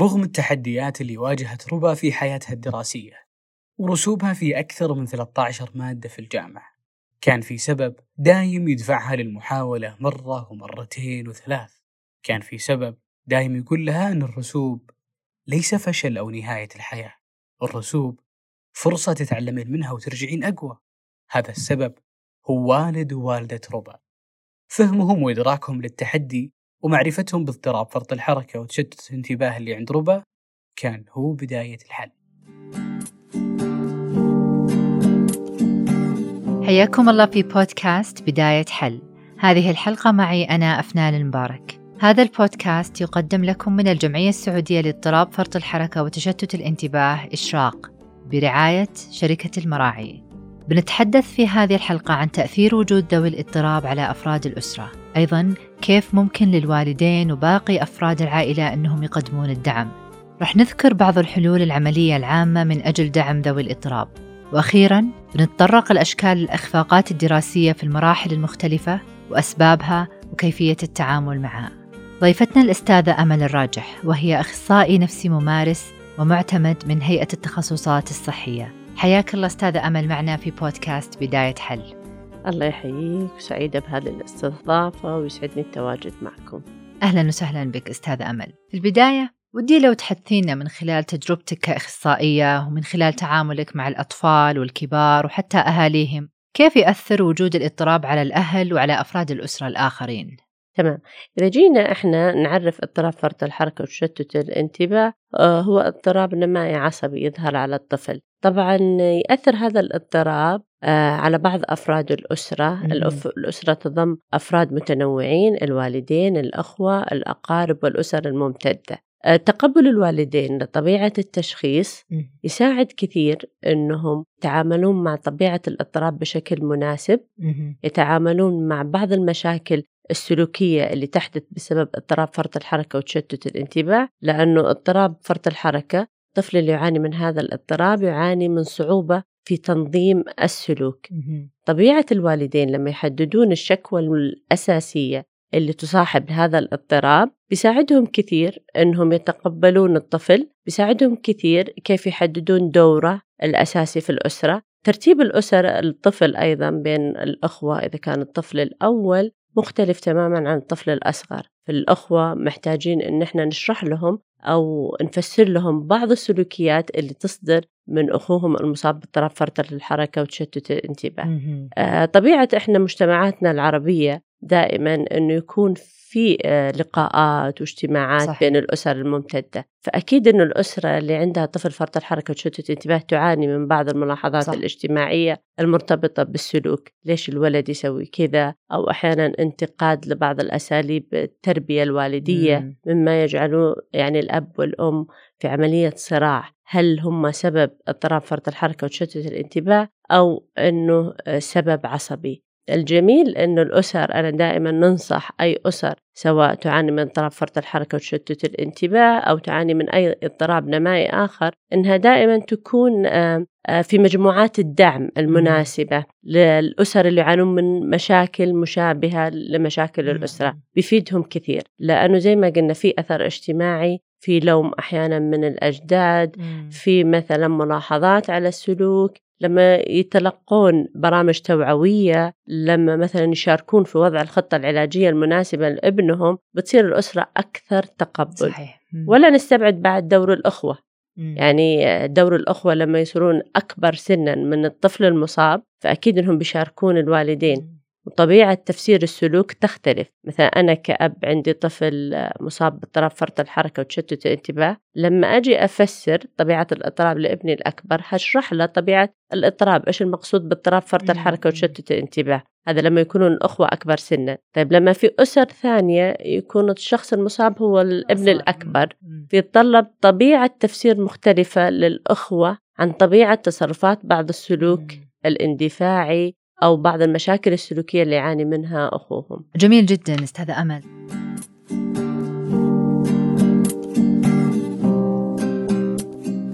رغم التحديات اللي واجهت ربا في حياتها الدراسية ورسوبها في أكثر من 13 مادة في الجامعة كان في سبب دايم يدفعها للمحاولة مرة ومرتين وثلاث. كان في سبب دايم يقول لها أن الرسوب ليس فشل أو نهاية الحياة الرسوب فرصة تتعلمين منها وترجعين أقوى. هذا السبب هو والد ووالدة ربا. فهمهم وإدراكهم للتحدي ومعرفتهم باضطراب. فرط الحركة وتشتت الانتباه اللي عند ربا كان هو بداية الحل. حياكم الله في بودكاست بداية حل. هذه الحلقة معي أنا أفنان المبارك. هذا البودكاست يقدم لكم من الجمعية السعودية لاضطراب فرط الحركة وتشتت الانتباه إشراق برعاية شركة المراعي. بنتحدث في هذه الحلقة عن تأثير وجود ذوي الاضطراب على أفراد الأسرة. أيضا كيف ممكن للوالدين وباقي أفراد العائلة أنهم يقدمون الدعم؟ رح نذكر بعض الحلول العملية العامة من أجل دعم ذوي الاضطراب وأخيرا بنتطرق لأشكال الإخفاقات الدراسية في المراحل المختلفة وأسبابها وكيفية التعامل معها. ضيفتنا الأستاذة أمل الراجح وهي أخصائي نفسي ممارس ومعتمد من هيئة التخصصات الصحية. حياك الله أستاذة أمل معنا في بودكاست بداية حل. الله يحييك وسعيدة بهذه الاستضافة ويسعدني التواجد معكم. أهلا وسهلا بك أستاذة أمل. في البداية ودي لو تحدثينا من خلال تجربتك كأخصائية ومن خلال تعاملك مع الأطفال والكبار وحتى أهاليهم كيف يأثر وجود الاضطراب على الأهل وعلى أفراد الأسرة الآخرين؟ تمام. إذا جينا إحنا نعرف اضطراب فرط الحركة وتشتت الانتباه آه، هو اضطراب نمائي عصبي يظهر على الطفل. طبعا يأثر هذا الاضطراب على بعض أفراد الأسرة. الأسرة تضم أفراد متنوعين الوالدين الأخوة الأقارب والأسر الممتدة. آه، تقبل الوالدين لطبيعة التشخيص يساعد كثير أنهم يتعاملون مع طبيعة الاضطراب بشكل مناسب يتعاملون مع بعض المشاكل السلوكية اللي تحدث بسبب اضطراب فرط الحركة وتشتت الانتباه لأنه اضطراب فرط الحركة الطفل اللي يعاني من هذا الاضطراب يعاني من صعوبة في تنظيم السلوك. طبيعة الوالدين لما يحددون الشكوى الأساسية اللي تصاحب هذا الاضطراب بيساعدهم كثير إنهم يتقبلون الطفل بيساعدهم كثير كيف يحددون دوره الأساسي في الأسرة. ترتيب الأسر الطفل أيضا بين الأخوة إذا كان الطفل الأول مختلف تماما عن الطفل الأصغر. فالاخوه محتاجين إن إحنا نشرح لهم أو نفسر لهم بعض السلوكيات اللي تصدر من أخوهم المصاب باضطراب فرط الحركة وتشتت الانتباه. آه طبيعة إحنا مجتمعاتنا العربية دائما إنه يكون في آه، لقاءات واجتماعات صح. بين الأسر الممتدة فأكيد إنه الأسرة اللي عندها طفل فرط الحركة وتشتت انتباه تعاني من بعض الملاحظات صح. الاجتماعية المرتبطة بالسلوك ليش الولد يسوي كذا أو أحيانا انتقاد لبعض الأساليب التربية الوالدية مم. مما يجعله يعني الأب والأم في عملية صراع هل هم سبب اضطراب فرط الحركة وتشتت الانتباه أو إنه آه، سبب عصبي الجميل أنه الأسر أنا دائما ننصح أي أسر سواء تعاني من اضطراب فرط الحركة وتشتت الانتباه أو تعاني من أي اضطراب نمائي آخر أنها دائما تكون آه، آه، في مجموعات الدعم المناسبة للأسر اللي يعانون من مشاكل مشابهة لمشاكل الأسرة بيفيدهم كثير. لأنه زي ما قلنا في أثر اجتماعي في لوم أحيانا من الأجداد في مثلا ملاحظات على السلوك لما يتلقون برامج توعوية لما مثلا يشاركون في وضع الخطة العلاجية المناسبة لابنهم بتصير الأسرة أكثر تقبل. صحيح. ولا نستبعد بعد دور الأخوة. مم. يعني دور الأخوة لما يصيرون أكبر سنا من الطفل المصاب فأكيد أنهم بيشاركون الوالدين. وطبيعة تفسير السلوك تختلف. مثلا أنا كأب عندي طفل مصاب باضطراب فرط الحركة وتشتت الانتباه لما أجي أفسر طبيعة الاضطراب لابني الأكبر هشرح له طبيعة الاضطراب إيش المقصود باضطراب فرط الحركة وتشتت الانتباه؟ هذا لما يكونون الأخوة أكبر سنا طيب لما في أسر ثانية يكون الشخص المصاب هو الابن الأكبر. فيتطلب طبيعة تفسير مختلفة للأخوة عن طبيعة تصرفات بعض السلوك الاندفاعي أو بعض المشاكل السلوكية اللي يعاني منها أخوهم. جميل جدا أستاذة أمل.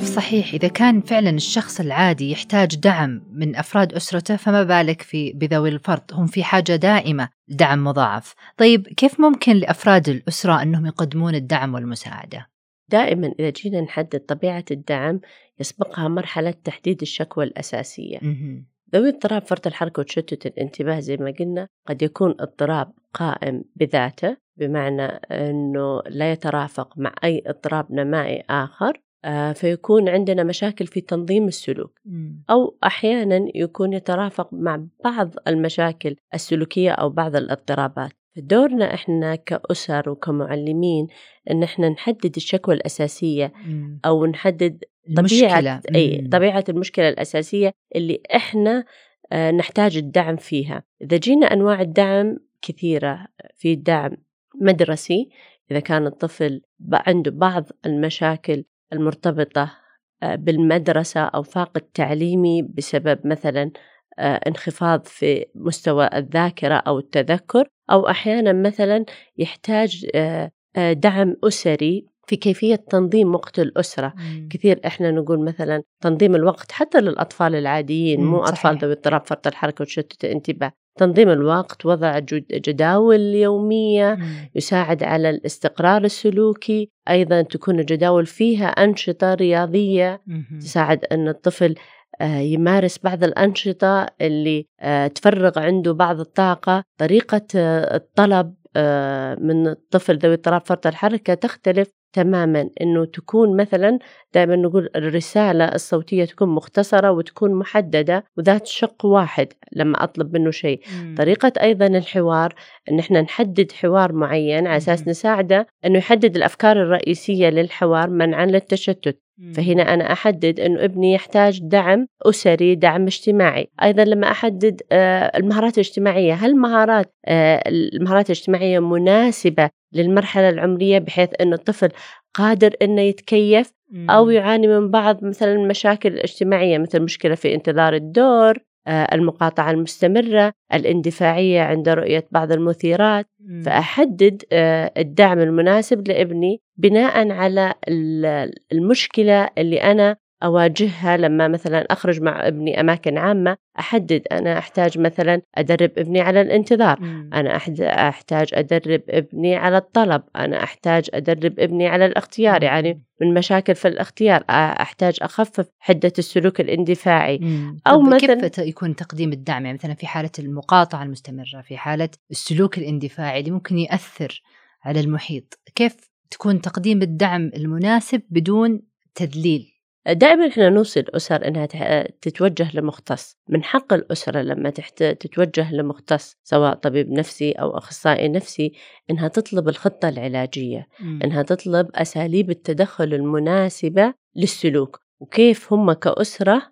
صحيح إذا كان فعلا الشخص العادي يحتاج دعم من أفراد أسرته فما بالك في بذوي الفرط؟ هم في حاجة دائمة لدعم مضاعف. طيب كيف ممكن لأفراد الأسرة أنهم يقدمون الدعم والمساعدة؟ دائما إذا جينا نحدد طبيعة الدعم يسبقها مرحلة تحديد الشكوى الأساسية. ذوي اضطراب فرط الحركة وتشتت الانتباه زي ما قلنا قد يكون اضطراب قائم بذاته بمعنى أنه لا يترافق مع أي اضطراب نمائي آخر آه، فيكون عندنا مشاكل في تنظيم السلوك. أو أحيانا يكون يترافق مع بعض المشاكل السلوكية أو بعض الاضطرابات دورنا إحنا كأسر وكمعلمين إن إحنا نحدد الشكوى الأساسية. أو نحدد طبيعة أي مم. طبيعة المشكلة الأساسية اللي إحنا آه، نحتاج الدعم فيها إذا جينا أنواع الدعم كثيرة في دعم مدرسي إذا كان الطفل عنده بعض المشاكل المرتبطة آه، بالمدرسة أو فاقد تعليمي بسبب مثلا آه، انخفاض في مستوى الذاكرة أو التذكر أو أحيانا مثلا يحتاج دعم أسري في كيفية تنظيم وقت الأسرة مم. كثير إحنا نقول مثلا تنظيم الوقت حتى للأطفال العاديين مم، مو أطفال صحيح. ذوي اضطراب فرط الحركة وتشتت الانتباه تنظيم الوقت وضع جد- جداول يومية مم. يساعد على الاستقرار السلوكي أيضا تكون الجداول فيها أنشطة رياضية مهم. تساعد إن الطفل آه، يمارس بعض الأنشطة اللي آه، تفرغ عنده بعض الطاقة طريقة آه، الطلب من الطفل ذوي اضطراب فرط الحركة تختلف تماما إنه تكون مثلا دائما نقول الرسالة الصوتية تكون مختصرة وتكون محددة وذات شق واحد لما أطلب منه شيء مم. طريقة أيضا الحوار أن إحنا نحدد حوار معين على مهم. نساعده أنه يحدد الأفكار الرئيسية للحوار منعا للتشتت. فهنا أنا أحدد أنه ابني يحتاج دعم أسري دعم اجتماعي أيضا لما أحدد آه، المهارات الاجتماعية هل مهارات آه، المهارات الاجتماعية مناسبة للمرحلة العمرية بحيث أن الطفل قادر أنه يتكيف. أو يعاني من بعض مثلا المشاكل الاجتماعية مثل مشكلة في انتظار الدور آه، المقاطعة المستمرة الاندفاعية عند رؤية بعض المثيرات. فأحدد آه، الدعم المناسب لابني بناء على ال- المشكلة اللي أنا أواجهها لما مثلا أخرج مع ابني أماكن عامة أحدد أنا أحتاج مثلا أدرب ابني على الانتظار مم. أنا أحتاج أدرب ابني على الطلب أنا أحتاج أدرب ابني على الاختيار يعني من مشاكل في الاختيار أحتاج أخفف حدة السلوك الاندفاعي مم. أو مثلاً- كيف يكون تقديم الدعم يعني مثلا في حالة المقاطعة المستمرة في حالة السلوك الاندفاعي اللي ممكن يأثر على المحيط كيف تكون تقديم الدعم المناسب بدون تدليل دائما إحنا نوصي الأسر أنها تتوجه لمختص. من حق الأسرة لما تحت... تتوجه لمختص سواء طبيب نفسي أو أخصائي نفسي أنها تطلب الخطة العلاجية. أنها تطلب أساليب التدخل المناسبة للسلوك. وكيف هم كأسرة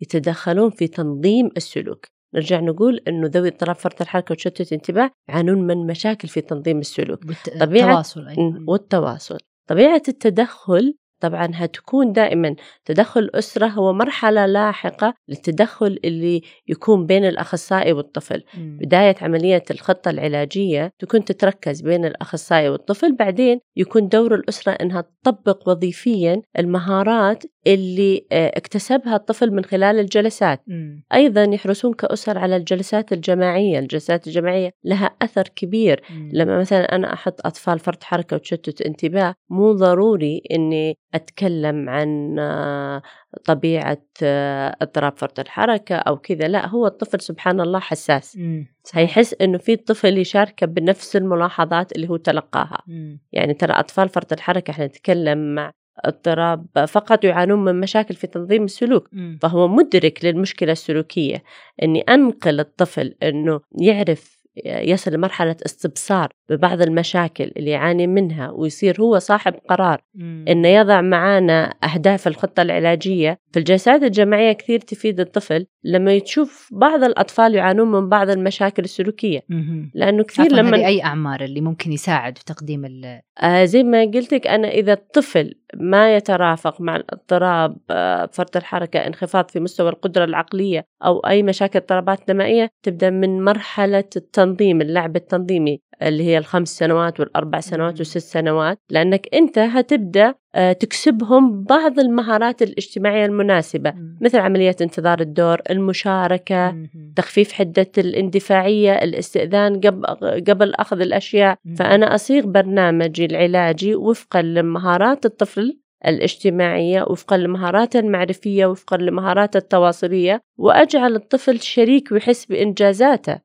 يتدخلون في تنظيم السلوك. نرجع نقول أنه ذوي اضطراب فرط الحركة وتشتت انتباه يعانون من مشاكل في تنظيم السلوك. بالت- طبيعة- التواصل أيضا م، والتواصل. طبيعة التدخل طبعا هتكون دائما تدخل الأسرة هو مرحلة لاحقة للتدخل اللي يكون بين الأخصائي والطفل مم. بداية عملية الخطة العلاجية تكون تتركز بين الأخصائي والطفل بعدين يكون دور الأسرة أنها تطبق وظيفيا المهارات اللي آه، اكتسبها الطفل من خلال الجلسات مم. أيضا يحرصون كأسر على الجلسات الجماعية الجلسات الجماعية لها أثر كبير مم. لما مثلا أنا أحط أطفال فرط حركة وتشتت انتباه مو ضروري إني أتكلم عن آه، طبيعة آه، اضطراب فرط الحركة أو كذا لا هو الطفل سبحان الله حساس مم. هيحس إنه في طفل يشاركه بنفس الملاحظات اللي هو تلقاها مم. يعني ترى أطفال فرط الحركة إحنا نتكلم مع اضطراب فقط يعانون من مشاكل في تنظيم السلوك مم. فهو مدرك للمشكلة السلوكية أني أنقل الطفل أنه يعرف يصل لمرحلة استبصار ببعض المشاكل اللي يعاني منها ويصير هو صاحب قرار مم. إنه يضع معانا أهداف الخطة العلاجية في الجلسات الجماعية كثير تفيد الطفل لما تشوف بعض الأطفال يعانون من بعض المشاكل السلوكية مهم. لأنه كثير لما أي أعمار اللي ممكن يساعد في تقديم ال آه زي ما قلت لك أنا إذا الطفل ما يترافق مع الاضطراب آه فرط الحركة انخفاض في مستوى القدرة العقلية أو أي مشاكل اضطرابات نمائيه تبدأ من مرحلة التنظيم اللعب التنظيمي اللي هي الخمس سنوات والأربع سنوات. والست سنوات لأنك أنت هتبدأ آه، تكسبهم بعض المهارات الاجتماعية المناسبة. مثل عملية انتظار الدور المشاركة. تخفيف حدة الاندفاعية الاستئذان قبل, قبل أخذ الأشياء. فأنا أصيغ برنامجي العلاجي وفقا لمهارات الطفل الاجتماعية وفقا لمهاراته المعرفية وفقا لمهاراته التواصلية وأجعل الطفل شريك ويحس بإنجازاته.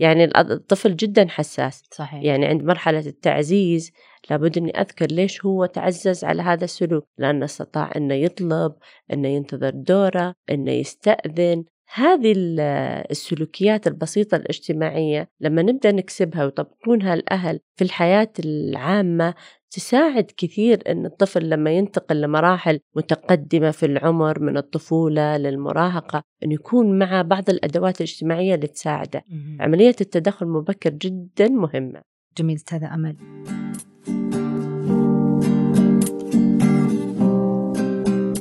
يعني الطفل جدا حساس. صحيح. يعني عند مرحلة التعزيز لابد أني أذكر ليش هو تعزز على هذا السلوك. لأنه استطاع أنه يطلب أنه ينتظر دوره أنه يستأذن. هذه ال- السلوكيات البسيطة الاجتماعية لما نبدأ نكسبها ويطبقونها الأهل في الحياة العامة تساعد كثير أن الطفل لما ينتقل لمراحل متقدمة في العمر من الطفولة للمراهقة أن يكون مع بعض الأدوات الاجتماعية اللي تساعده. عملية التدخل المبكر جدا مهمة. جميل أستاذة أمل.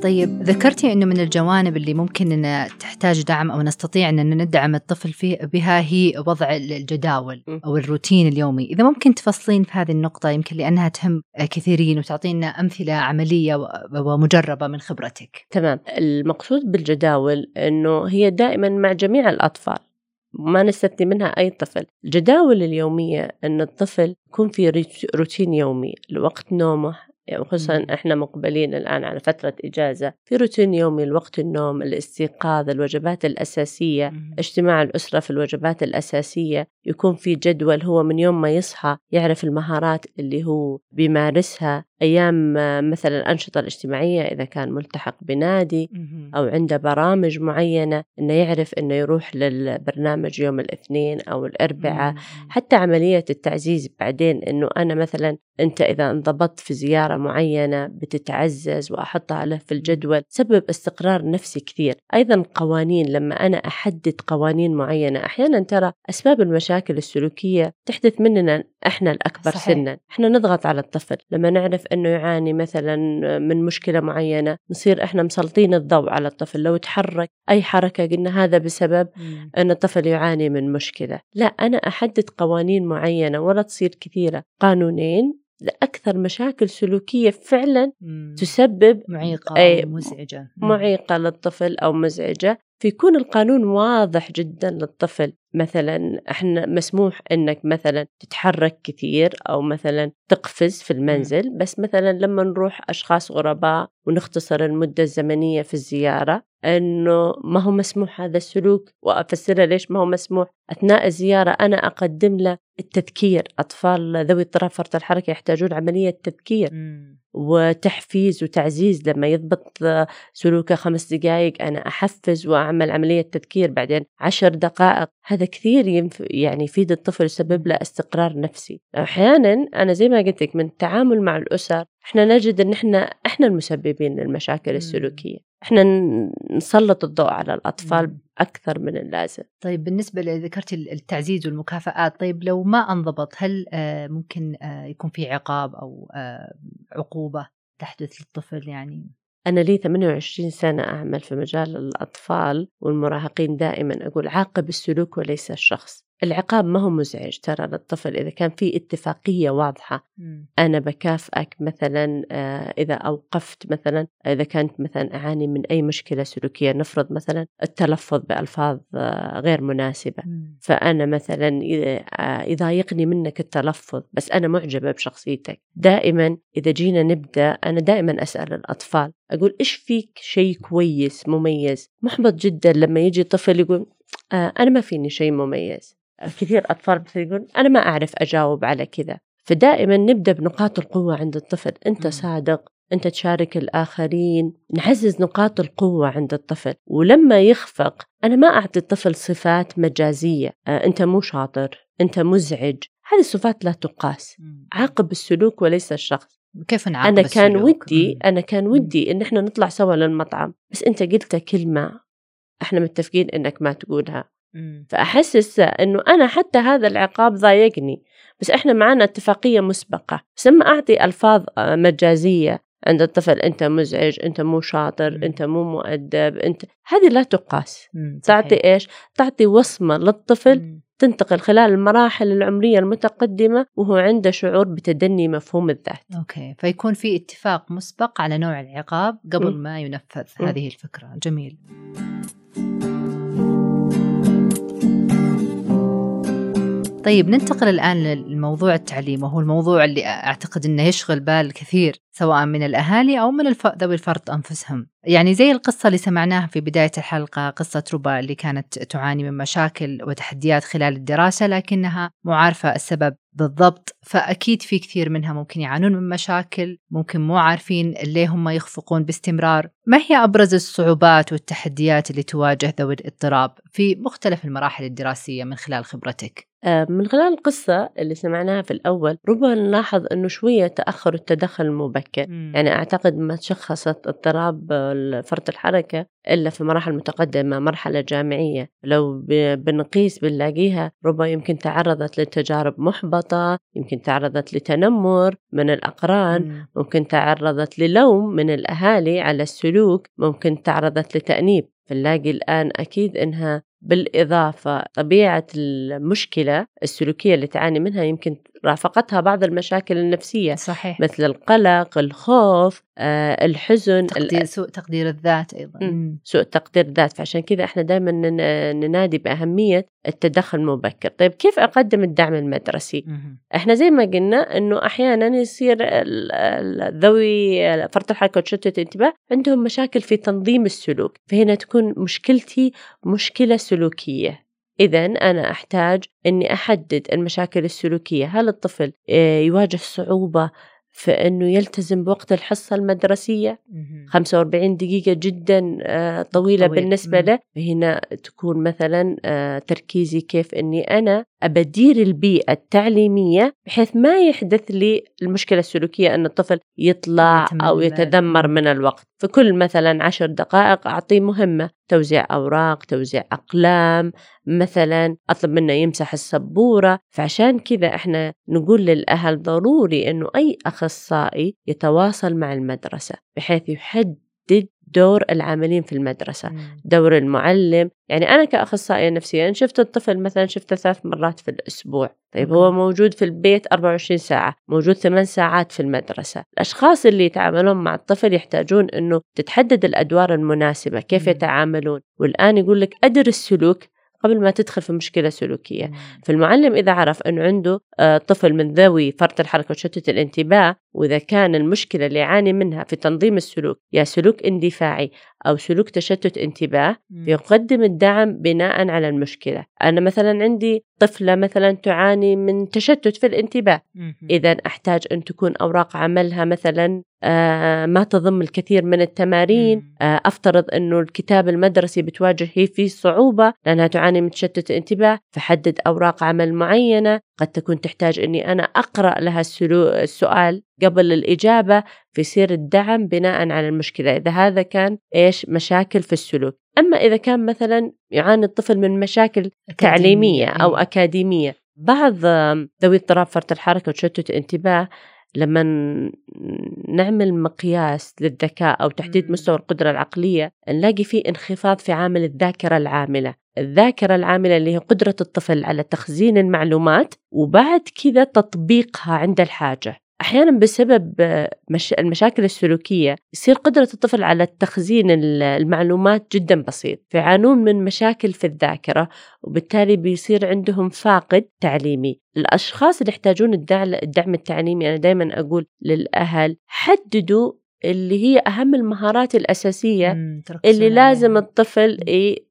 طيب ذكرتي إنه من الجوانب اللي ممكن إن تحتاج دعم أو نستطيع إن ندعم الطفل فيه بها هي وضع الجداول. أو الروتين اليومي، إذا ممكن تفصلين في هذه النقطة يمكن لأنها تهم كثيرين وتعطينا أمثلة عملية و- ومجربة من خبرتك. تمام المقصود بالجداول أنه هي دائما مع جميع الأطفال ما نستثني منها أي طفل الجداول اليومية أن الطفل يكون في روتين يومي لوقت نومه يعني خصوصا. إحنا مقبلين الآن على فترة إجازة في روتين يومي لوقت النوم الاستيقاظ الوجبات الأساسية اجتماع الأسرة في الوجبات الأساسية يكون في جدول هو من يوم ما يصحى يعرف المهارات اللي هو بيمارسها أيام مثلا الأنشطة الاجتماعية إذا كان ملتحق بنادي أو عنده برامج معينة إنه يعرف إنه يروح للبرنامج يوم الاثنين أو الأربعاء. حتى عملية التعزيز بعدين إنه أنا مثلا أنت إذا انضبطت في زيارة معينة بتتعزز وأحطها له في الجدول سبب استقرار نفسي كثير. أيضا قوانين لما أنا أحدد قوانين معينة أحيانا ترى أسباب المشاكل السلوكية تحدث مننا إحنا الأكبر صحيح. سنا. إحنا نضغط على الطفل. لما نعرف أنه يعاني مثلا من مشكلة معينة نصير إحنا مسلطين الضوء على الطفل لو تحرك أي حركة قلنا هذا بسبب مم. أن الطفل يعاني من مشكلة لا أنا أحدد قوانين معينة ولا تصير كثيرة قانونين لأكثر مشاكل سلوكية فعلا مم. تسبب معيقة أي- مزعجة مم. معيقة للطفل أو مزعجة فيكون القانون واضح جدا للطفل. مثلا إحنا مسموح إنك مثلا تتحرك كثير أو مثلا تقفز في المنزل بس مثلا لما نروح أشخاص غرباء ونختصر المدة الزمنية في الزيارة إنه ما هو مسموح هذا السلوك وافسرها ليش ما هو مسموح. أثناء الزيارة أنا أقدم له التذكير. أطفال ذوي اضطراب فرط الحركة يحتاجون عملية تذكير مم. وتحفيز وتعزيز. لما يضبط سلوكه خمس دقائق أنا أحفز وأعمل عملية تذكير. بعدين عشر دقائق. هذا كثير ينف... يعني يفيد الطفل يسبب له استقرار نفسي. أحيانا أنا زي ما قلت لك من التعامل مع الأسر إحنا نجد أن إحنا إحنا المسببين للمشاكل مم. ن- نسلط الضوء على الأطفال مم. أكثر من اللازم. طيب بالنسبة لذكرتي التعزيز والمكافآت طيب لو ما أنضبط هل آه، ممكن آه، يكون في عقاب أو آه، عقوبة تحدث للطفل يعني؟ أنا لي 28 سنة أعمل في مجال الأطفال والمراهقين دائما أقول عاقب السلوك وليس الشخص. العقاب ما هو مزعج. ترى للطفل إذا كان في اتفاقية واضحة أنا بكافئك مثلا آه، إذا أوقفت مثلا إذا كانت مثلا أعاني من أي مشكلة سلوكية نفرض مثلا التلفظ بألفاظ آه، غير مناسبة. فأنا مثلا إذا- آه، يضايقني منك التلفظ بس أنا معجبة بشخصيتك دائما إذا جينا نبدأ أنا دائما أسأل الأطفال أقول إيش فيك شيء كويس مميز؟ محبط جدا لما يجي طفل يقول أنا ما فيني شيء مميز. كثير أطفال مثلا يقول أنا ما أعرف أجاوب على كذا. فدائما نبدأ بنقاط القوة عند الطفل. أنت. صادق؟ أنت تشارك الآخرين؟ نعزز نقاط القوة عند الطفل. ولما يخفق أنا ما أعطي الطفل صفات مجازية. آه، أنت مو شاطر أنت مزعج. هذه الصفات لا تقاس. عاقب السلوك وليس الشخص. كيف نعاقب أنا كان السلوك؟ ودي. أنا كان ودي إن إحنا نطلع سوا للمطعم. بس أنت قلت كلمة إحنا متفقين إنك ما تقولها. فأحسس إنه أنا حتى هذا العقاب ضايقني بس إحنا معنا اتفاقية مسبقة بس لما أعطي ألفاظ آه، مجازية عند الطفل أنت مزعج أنت مو شاطر مم. أنت مو مؤدب أنت هذه لا تقاس. تعطي إيش تعطي وصمة للطفل مم. تنتقل خلال المراحل العمرية المتقدمة وهو عنده شعور بتدني مفهوم الذات أوكي فيكون في اتفاق مسبق على نوع العقاب قبل م. ما ينفذ م. هذه الفكرة جميل طيب ننتقل الآن للموضوع التعليم وهو الموضوع اللي أعتقد أنه يشغل بال كثير. سواء من الأهالي أو من. ذوي الفرد أنفسهم يعني زي القصة اللي سمعناها في بداية الحلقة قصة ربا اللي كانت تعاني من مشاكل وتحديات خلال الدراسة لكنها مو عارفة السبب بالضبط فأكيد في كثير منها ممكن يعانون من مشاكل ممكن مو عارفين ليه هم يخفقون باستمرار ما هي أبرز الصعوبات والتحديات اللي تواجه ذوي الاضطراب في مختلف المراحل الدراسية من خلال خبرتك؟ آه، من خلال القصة اللي سمعناها في الأول ربما نلاحظ أنه شوية تأخر التدخل المبكر يعني أعتقد ما تشخصت اضطراب فرط الحركة إلا في مراحل متقدمة مرحلة جامعية. لو بنقيس بنلاقيها ربما يمكن تعرضت لتجارب محبطة يمكن تعرضت لتنمر من الأقران مم. ممكن تعرضت للوم من الأهالي على السلوك ممكن تعرضت لتأنيب. فنلاقي الآن أكيد إنها بالإضافة طبيعة المشكلة السلوكية اللي تعاني منها يمكن رافقتها بعض المشاكل النفسية صحيح مثل القلق الخوف آه، الحزن تقدير سوء تقدير الذات أيضا. مم. سوء تقدير الذات فعشان كذا إحنا دائما ننادي بأهمية التدخل المبكر طيب كيف أقدم الدعم المدرسي؟ مم. إحنا زي ما قلنا إنه أحيانا يصير ذوي فرط الحركة وتشتت الانتباه عندهم مشاكل في تنظيم السلوك فهنا تكون مشكلتي مشكلة سلوكية. اذا أنا أحتاج إني أحدد المشاكل السلوكية هل الطفل آه، يواجه صعوبة في إنه يلتزم بوقت الحصة المدرسية مم. 45 دقيقة جدا آه، طويلة طويل. بالنسبة. له فهنا تكون مثلا آه، تركيزي كيف أني أنا أبدير البيئة التعليمية بحيث ما يحدث لي المشكلة السلوكية أن الطفل يطلع أو يتذمر. من الوقت فكل مثلا عشر دقائق أعطيه مهمة توزيع أوراق توزيع أقلام مثلا أطلب منه يمسح السبورة. فعشان كذا إحنا نقول للأهل ضروري أنه أي أخصائي يتواصل مع المدرسة بحيث يحدد دور العاملين في المدرسة. دور المعلم يعني أنا كأخصائية نفسية إن شفت الطفل مثلا شفته ثلاث مرات في الأسبوع طيب هو. موجود في البيت 24 ساعة موجود ثمان ساعات في المدرسة الأشخاص اللي يتعاملون مع الطفل يحتاجون أنه تتحدد الأدوار المناسبة كيف. يتعاملون والآن يقول لك أدر السلوك قبل ما تدخل في مشكلة سلوكية. فالمعلم إذا عرف أنه عنده آه، طفل من ذوي فرط الحركة وتشتت الانتباه وإذا كان المشكلة اللي يعاني منها في تنظيم السلوك يا سلوك اندفاعي أو سلوك تشتت انتباه. يقدم الدعم بناء على المشكلة أنا مثلا عندي طفلة مثلا تعاني من تشتت في الانتباه. إذا أحتاج أن تكون أوراق عملها مثلا آه، ما تضم الكثير من التمارين. آه، أفترض أنه الكتاب المدرسي بتواجه هي فيه صعوبة لأنها تعاني من تشتت الانتباه فحدد أوراق عمل معينة قد تكون تحتاج أني أنا أقرأ لها السؤال قبل الإجابة فيصير الدعم بناء على المشكلة. إذا هذا كان إيش؟ مشاكل في السلوك. أما إذا كان مثلا يعاني الطفل من مشاكل تعليمية أو إيه. أكاديمية بعض ذوي اضطراب فرط الحركة وتشتت الانتباه لما نعمل مقياس للذكاء أو تحديد. مستوى القدرة العقلية نلاقي فيه انخفاض في عامل الذاكرة العاملة. الذاكرة العاملة اللي هي قدرة الطفل على تخزين المعلومات وبعد كذا تطبيقها عند الحاجة. أحيانا بسبب آه، مش المشاكل السلوكية يصير قدرة الطفل على تخزين ال- المعلومات جدا بسيط فيعانون من مشاكل في الذاكرة وبالتالي بيصير عندهم فاقد تعليمي. الأشخاص اللي يحتاجون الدعم التعليمي أنا دائما أقول للأهل حددوا اللي هي أهم المهارات الأساسية اللي لازم. الطفل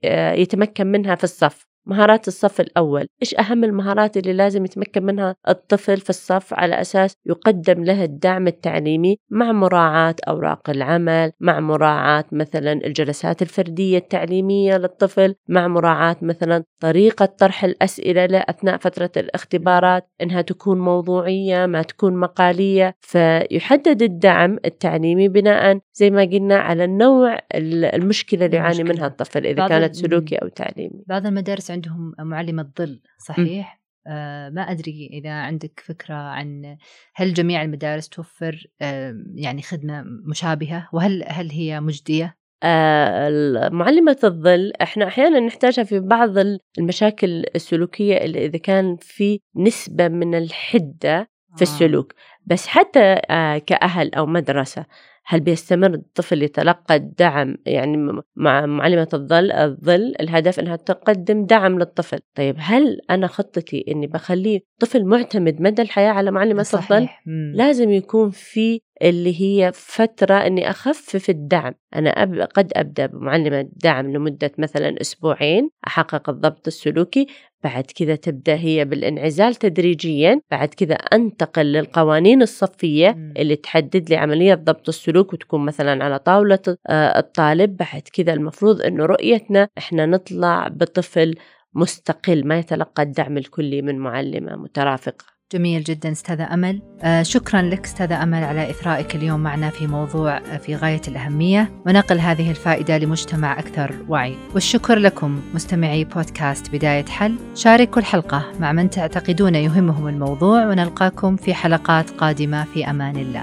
آه، يتمكن منها في الصف. مهارات الصف الأول. إيش أهم المهارات اللي لازم يتمكن منها الطفل في الصف؟ على أساس يقدم له الدعم التعليمي مع مراعاة أوراق العمل مع مراعاة مثلا الجلسات الفردية التعليمية للطفل مع مراعاة مثلا طريقة طرح الأسئلة له أثناء فترة الاختبارات إنها تكون موضوعية ما تكون مقالية. فيحدد الدعم التعليمي بناء زي ما قلنا على النوع ال- المشكلة اللي يعاني. منها الطفل إذا كانت سلوكي أو تعليمي بعض المدارس عندهم معلمة ظل صحيح؟ آه ما أدري إذا عندك فكرة عن هل جميع المدارس توفر آه يعني خدمة مشابهة وهل هل هي مجدية؟ آه، معلمة الظل إحنا أحيانا نحتاجها في بعض المشاكل السلوكية اللي إذا كان في نسبة من الحدة في آه. السلوك بس حتى آه، كأهل أو مدرسة هل بيستمر الطفل يتلقى الدعم يعني مع معلمة الظل الظل الهدف إنها تقدم دعم للطفل طيب هل أنا خطتي إني بخليه طفل معتمد مدى الحياة على معلمة صحيح. الظل. لازم يكون في اللي هي فترة إني أخفف الدعم. أنا أب... قد أبدأ بمعلمة دعم لمدة مثلا أسبوعين أحقق الضبط السلوكي بعد كذا تبدأ هي بالإنعزال تدريجيا بعد كذا أنتقل للقوانين الصفية. اللي تحدد لي عملية ضبط السلوك وتكون مثلا على طاولة آه، الطالب. بعد كذا المفروض أنه رؤيتنا إحنا نطلع بطفل مستقل ما يتلقى الدعم الكلي من معلمة مترافقة. جميل جدا أستاذة أمل. آه شكرا لك أستاذة أمل على إثرائك اليوم معنا في موضوع آه، في غاية الأهمية. ونقل هذه الفائدة لمجتمع أكثر وعي. والشكر لكم مستمعي بودكاست بداية حل. شاركوا الحلقة مع من تعتقدون يهمهم الموضوع. ونلقاكم في حلقات قادمة في أمان الله.